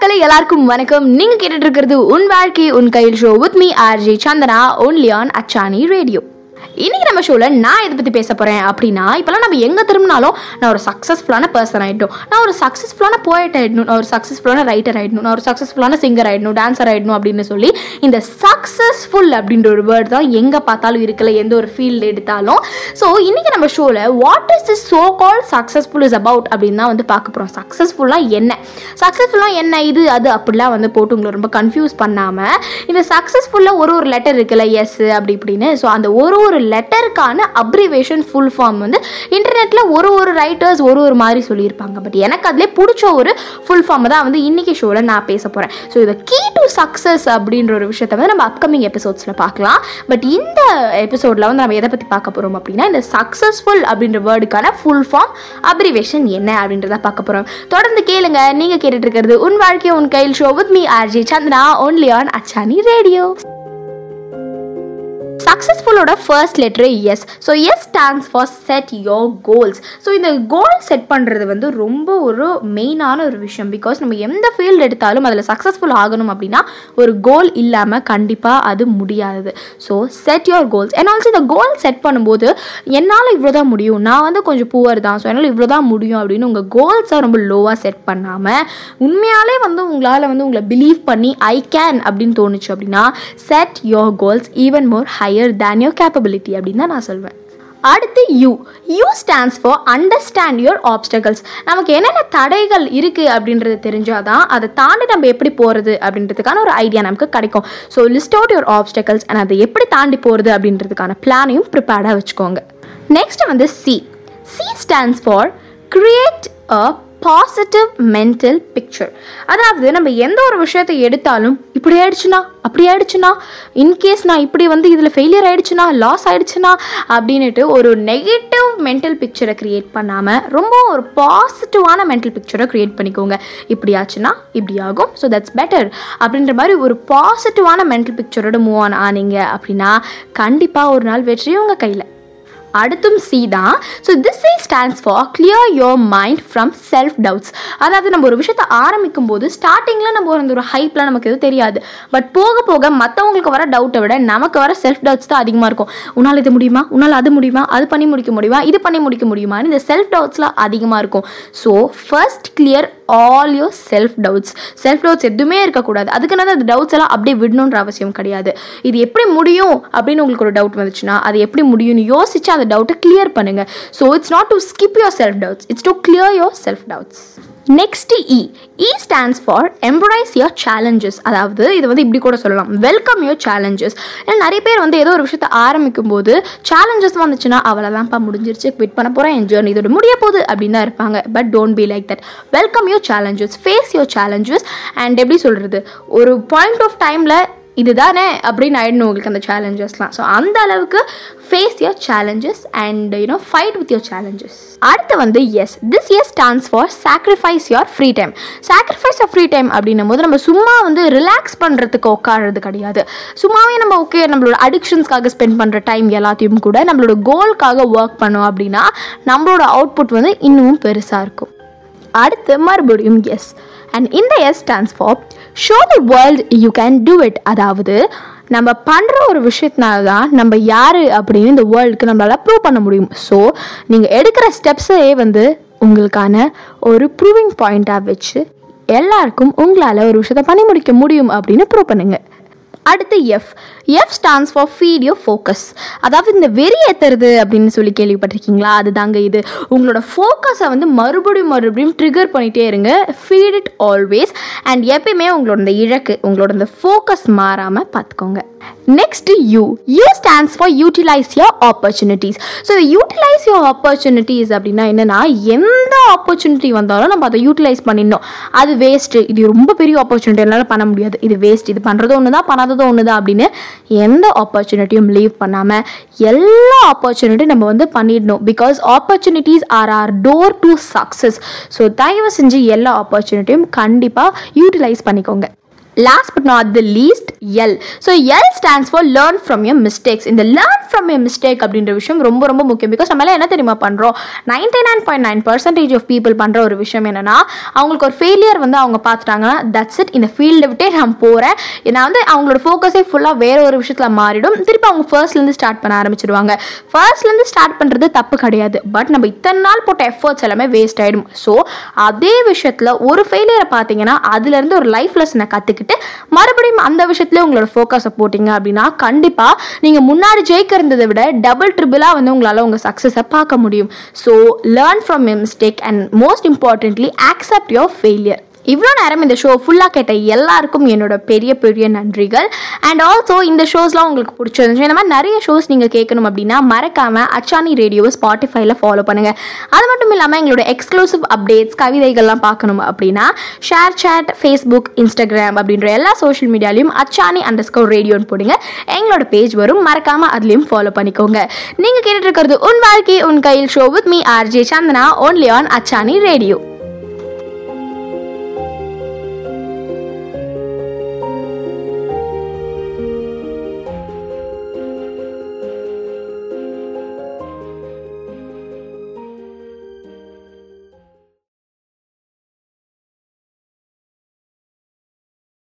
மக்களே எல்லாருக்கும் வணக்கம். நீங்க கேட்டுட்டு இருக்கிறது உன் வாழ்க்கை உன் கையில் show with me RJ Chandana only on Achchani radio இன்னைக்கு நம்ம ஷோவில் நான் எதை பற்றி பேச போகிறேன் அப்படின்னா இப்போலாம் நம்ம எங்கே திரும்பினாலும் நான் ஒரு சக்ஸஸ்ஃபுல்லான பர்சன் ஆகிட்டோம் நான் ஒரு சக்ஸஸ்ஃபுல்லான போய்ட் ஆகிடணும் நான் ஒரு சக்ஸஸ்ஃபுல்லான ரைட்டர் ஆகிடணும் நான் ஒரு சக்ஸஸ்ஃபுல்லான சிங்கர் ஆகிடணும் டான்சர் ஆகிடணும் அப்படின்னு சொல்லி இந்த சக்ஸஸ்ஃபுல் அப்படின்ற ஒரு வேர்ட் தான் எங்கே பார்த்தாலும் இருக்கல எந்த ஒரு ஃபீல்டு எடுத்தாலும். ஸோ இன்னைக்கு நம்ம ஷோவில் what is this so call successful is about அப்படின்னு தான் வந்து பார்க்க போகிறோம் சக்ஸஸ்ஃபுல்லாக என்ன? சக்ஸஸ்ஃபுல்லாக என்ன இது அது அப்படிலாம் வந்து போட்டு உங்களை ரொம்ப கன்ஃபியூஸ் பண்ணாமல் இந்த சக்ஸஸ்ஃபுல்லாக ஒரு ஒரு லெட்டர் இருக்குல்ல எஸ் அப்படி இப்படின்னு. ஸோ அந்த ஒரு ஒரு லெட்டருக்கான அப்ரிவேஷன் ஃபுல் ஃபார்ம் வந்து இன்டர்நெட்டில் ஒரு ஒரு ரைட்டர்ஸ் ஒரு ஒரு மாதிரி சொல்லியிருப்பாங்க. பட் எனக்கு அதிலே பிடிச்ச ஒரு ஃபுல் ஃபார்ம் தான் வந்து இன்றைக்கி ஷோவில் நான் பேச போகிறேன் ஸோ இதை கீ டு சக்ஸஸ் அப்படின்ற ஒரு விஷயத்தை வந்து நம்ம அப்கமிங் எபிசோட்ஸில் பார்க்கலாம். பட் இந்த எபிசோடில் வந்து நம்ம எதை பற்றி பார்க்க போகிறோம் அப்படின்னா இந்த சக்ஸஸ்ஃபுல் அப்படின்ற வேர்டுக்கான ஃபுல் ஃபார்ம் அப்ரிவேஷன் என்ன அப்படின்றத பார்க்க போகிறோம் தொடர்ந்து கேளுங்க. நீங்கள் கேட்டுட்டு இருக்கிறது உன் வாழ்க்கை உன் கையில் show with me RJ Chandana only on Achchani radio சக்ஸஸ்ஃபுல்லோட first letter S so S stands for set your goals so இந்த கோல் செட் பண்ணுறது வந்து ரொம்ப ஒரு மெயினான ஒரு விஷயம். பிகாஸ் நம்ம எந்த ஃபீல்டு எடுத்தாலும் அதில் சக்ஸஸ்ஃபுல் ஆகணும் அப்படின்னா ஒரு கோல் இல்லாமல் கண்டிப்பாக அது முடியாது. So set your goals and also இந்த கோல் செட் பண்ணும்போது என்னால் இவ்வளோ தான் முடியும்? நான் வந்து கொஞ்சம் புவர் தான். ஸோ என்னால் இவ்வளோ தான் முடியும் அப்படின்னு உங்கள் கோல்ஸை ரொம்ப லோவாக செட் பண்ணாமல் உண்மையாலே வந்து உங்களால் வந்து உங்களை பிலீவ் பண்ணி ஐ கேன் அப்படின்னு தோணுச்சு அப்படின்னா set your goals even more high higher than your capability அப்படின்னு தான் நான் சொல்வேன். அடுத்து U U stands for understand your obstacles நமக்கு என்னென்ன தடைகள் இருக்குது அப்படின்றது தெரிஞ்சால் தான் அதை தாண்டி நம்ம எப்படி போகிறது அப்படின்றதுக்கான ஒரு ஐடியா நமக்கு கிடைக்கும். So list out your obstacles and அதை எப்படி தாண்டி போகிறது அப்படின்றதுக்கான பிளானையும் ப்ரிப்பேர்டாக வச்சுக்கோங்க. நெக்ஸ்ட் வந்து C C stands for create a positive mental picture அதாவது நம்ம எந்த ஒரு விஷயத்தை எடுத்தாலும் இப்படி ஆயிடுச்சுன்னா அப்படி ஆயிடுச்சுன்னா இன்கேஸ் நான் இப்படி வந்து இதில் ஃபெயிலியர் ஆயிடுச்சுன்னா லாஸ் ஆயிடுச்சுன்னா அப்படின்னுட்டு ஒரு நெகட்டிவ் மென்டல் பிக்சரை க்ரியேட் பண்ணாமல் ரொம்ப ஒரு பாசிட்டிவான மென்டல் பிக்சரை க்ரியேட் பண்ணிக்கோங்க. இப்படி ஆச்சுன்னா இப்படி ஆகும். ஸோ தட்ஸ் பெட்டர் அப்படின்ற மாதிரி ஒரு பாசிட்டிவான மென்டல் பிக்சரோட மூவ் ஆன் ஆனீங்க அப்படின்னா கண்டிப்பாக ஒரு நாள் வெற்றி உங்கள் கையில். அடுத்தும் சி தான். So this C stands for clear your mind from self doubts அதாவது நம்ம ஒரு விஷயத்தை ஆரம்பிக்கும் போது ஸ்டார்டிங்கில் நம்ம அந்த ஒரு ஹைப்பில் நமக்கு எதுவும் தெரியாது. பட் போக போக மற்றவங்களுக்கு வர டவுட்டை விட நமக்கு வர செல்ஃப் டவுட்ஸ் தான் அதிகமாக இருக்கும். உன்னால் இது முடியுமா? உன்னால் அது முடியுமா? அது பண்ணி முடிக்க முடியுமா? இது பண்ணி முடிக்க முடியுமான்னு இந்த செல்ஃப் டவுட்ஸ்லாம் அதிகமாக இருக்கும். So first clear all your self doubts self doubts எதுவுமே இருக்கக்கூடாது. அதுக்குன்னு அந்த டவுட்ஸ் எல்லாம் அப்படியே விடணுன்ற அவசியம் கிடையாது. இது எப்படி முடியும் அப்படின்னு உங்களுக்கு ஒரு டவுட் வந்துச்சுன்னா அது எப்படி முடியும்னு யோசிச்சு அந்த டவுட்டை கிளியர் பண்ணுங்க. So it's not to skip your self doubts it's to clear your self doubts next E E stands for embrace your challenges அதாவது இது வந்து இப்படி கூட சொல்லலாம். வெல்கம் யோர் சேலஞ்சஸ் ஏன்னா நிறைய பேர் வந்து ஏதோ ஒரு விஷயத்த ஆரம்பிக்கும் போது சேலஞ்சஸ் வந்துச்சுன்னா அவ்வளோதான்ப்பா முடிஞ்சிருச்சு குவிட் பண்ண போகிறேன் என் ஜேர்னி இதோட முடிய போகுது அப்படின்னு தான் இருப்பாங்க. But don't be like that welcome your challenges face your challenges and எப்படி சொல்கிறது ஒரு பாயிண்ட் ஆஃப் டைமில் இதுதானே அப்படின்னு ஆயிடணும் உங்களுக்கு அந்த சேலஞ்சஸ்லாம் ஸோ அந்த அளவுக்கு face your challenges and you know fight with your challenges அடுத்து வந்து S this S stands for sacrifice your free time sacrifice of free time அப்படின்னும் போது நம்ம சும்மா வந்து ரிலாக்ஸ் பண்ணுறதுக்கு உட்காடுறது கிடையாது. சும்மாவே நம்ம ஓகே நம்மளோட அடிக்ஷன்ஸ்க்காக ஸ்பெண்ட் பண்ணுற டைம் எல்லாத்தையும் கூட நம்மளோட கோல்க்காக ஒர்க் பண்ணோம் அப்படின்னா நம்மளோட அவுட்புட் வந்து இன்னமும் பெருசாக இருக்கும். அடுத்து மறுபடியும் எஸ் அண்ட் இந்த S stands for show the world you can do it அதாவது நம்ம பண்ணுற ஒரு விஷயத்தினால தான் நம்ம யார் அப்படின்னு இந்த வேர்ல்டுக்கு நம்மளால் ப்ரூவ் பண்ண முடியும். ஸோ நீங்கள் எடுக்கிற ஸ்டெப்ஸே வந்து உங்களுக்கான ஒரு ப்ரூவிங் பாயிண்ட்டாக வச்சு எல்லாருக்கும் உங்களால் ஒரு விஷயத்தை பண்ணி முடிக்க முடியும் அப்படின்னு ப்ரூவ் பண்ணுங்கள் அடுத்து F F stands for feed focus அதாவது இந்த வெறி ஏற்றுறது அப்படின்னு சொல்லி கேள்விப்பட்டிருக்கீங்களா? அது தாங்க இது. உங்களோட ஃபோக்கஸை வந்து மறுபடியும் மறுபடியும் ட்ரிகர் பண்ணிகிட்டே இருங்க. ஃபீட் இட் ஆல்வேஸ் அண்ட் எப்பயுமே உங்களோட இந்த இழக்கு உங்களோட இந்த ஃபோக்கஸ் மாறாமல் பார்த்துக்கோங்க next U U stands for utilise your opportunities so utilise your opportunities அப்படின்னா என்னென்னா எந்த ஆப்பர்ச்சுனிட்டி வந்தாலும் நம்ம அதை யூட்டிலைஸ் பண்ணிடணும். அது வேஸ்ட்டு இது ரொம்ப பெரிய ஆப்பர்ச்சுனிட்டி என்னால் பண்ண முடியாது. இது வேஸ்ட் இது பண்ணுறது ஒன்று தான் பண்ணாதது ஒன்று தான் அப்படின்னு எந்த ஆப்பர்ச்சுனிட்டியும் லீவ் பண்ணாமல் எல்லா ஆப்பர்ச்சுனிட்டியும் நம்ம வந்து பண்ணிடணும். Because opportunities are are door to success so தயவு செஞ்சு எல்லா ஆப்பர்ச்சுனிட்டியும் கண்டிப்பாக யூட்டிலைஸ் பண்ணிக்கோங்க. Last but not the least L so L stands for learn from your mistakes இந்த லேர்ன் ஃப்ரம் யர் மிஸ்டேக் அப்படின்ற விஷயம் ரொம்ப ரொம்ப முக்கியம். பிகாஸ் நம்மளால என்ன தெரியுமா பண்ணுறோம் ninety nine point nine percentage of people பண்ணுற ஒரு விஷயம் என்னென்னா அவங்களுக்கு ஒரு ஃபெயிலியர் வந்து அவங்க பார்த்துட்டாங்கன்னா தட்ஸ் இட் இந்த ஃபீல்டை விட்டே நான் போகிறேன் நான் வந்து அவங்களோட ஃபோக்கஸே ஃபுல்லாக வேற ஒரு விஷயத்தில் மாறிடும். திருப்பி அவங்க ஃபர்ஸ்ட்லேருந்து ஸ்டார்ட் பண்ண ஆரம்பிச்சிருவாங்க. ஃபர்ஸ்ட்லேருந்து ஸ்டார்ட் பண்ணுறது தப்பு கிடையாது. பட் நம்ம இத்தனை நாள் போட்ட எஃபர்ட்ஸ் எல்லாமே வேஸ்ட் ஆகிடும் ஸோ அதே விஷயத்தில் ஒரு ஃபெயிலியரை பார்த்தீங்கன்னா அதுலேருந்து ஒரு லைஃப் லெசனை எடுத்துக்கிட்டு மறுபடியும் அந்த விஷயத்துல உங்களோட ஃபோக்கஸை போட்டிங்க அப்படின்னா கண்டிப்பாக நீங்கள் முன்னாடி ஜெயிக்க இருந்ததை விட டபுள் ட்ரிபிளாக வந்து உங்களால் உங்கள் சக்ஸஸை பார்க்க முடியும். So learn from mistake and most importantly accept your failure இவ்வளோ நேரம் இந்த ஷோ ஃபுல்லாக கேட்ட எல்லாருக்கும் என்னோட பெரிய பெரிய நன்றிகள். அண்ட் ஆல்சோ இந்த ஷோஸ்லாம் உங்களுக்கு பிடிச்சிருந்துச்சு இந்த மாதிரி நிறைய ஷோஸ் நீங்கள் கேட்கணும் அப்படின்னா மறக்காமல் அச்சானி ரேடியோவை ஸ்பாட்டிஃபைல ஃபாலோ பண்ணுங்கள் அது மட்டும் இல்லாமல் எங்களோட எக்ஸ்க்ளூசிவ் அப்டேட்ஸ் கவிதைகள்லாம் பார்க்கணும் அப்படின்னா ஷேர் சேட் ஃபேஸ்புக் இன்ஸ்டாகிராம் அப்படின்ற எல்லா சோஷியல் மீடியாலையும் அச்சானி அண்டர் ஸ்கோர் ரேடியோன்னு போடுங்க. எங்களோட பேஜ் வரும். மறக்காமல் அதுலேயும் ஃபாலோ பண்ணிக்கோங்க. நீங்கள் கேட்டுட்டு இருக்கிறது உன் வாழ்க்கை உன் கையில் show with me RJ Chandana only on அச்சானி radio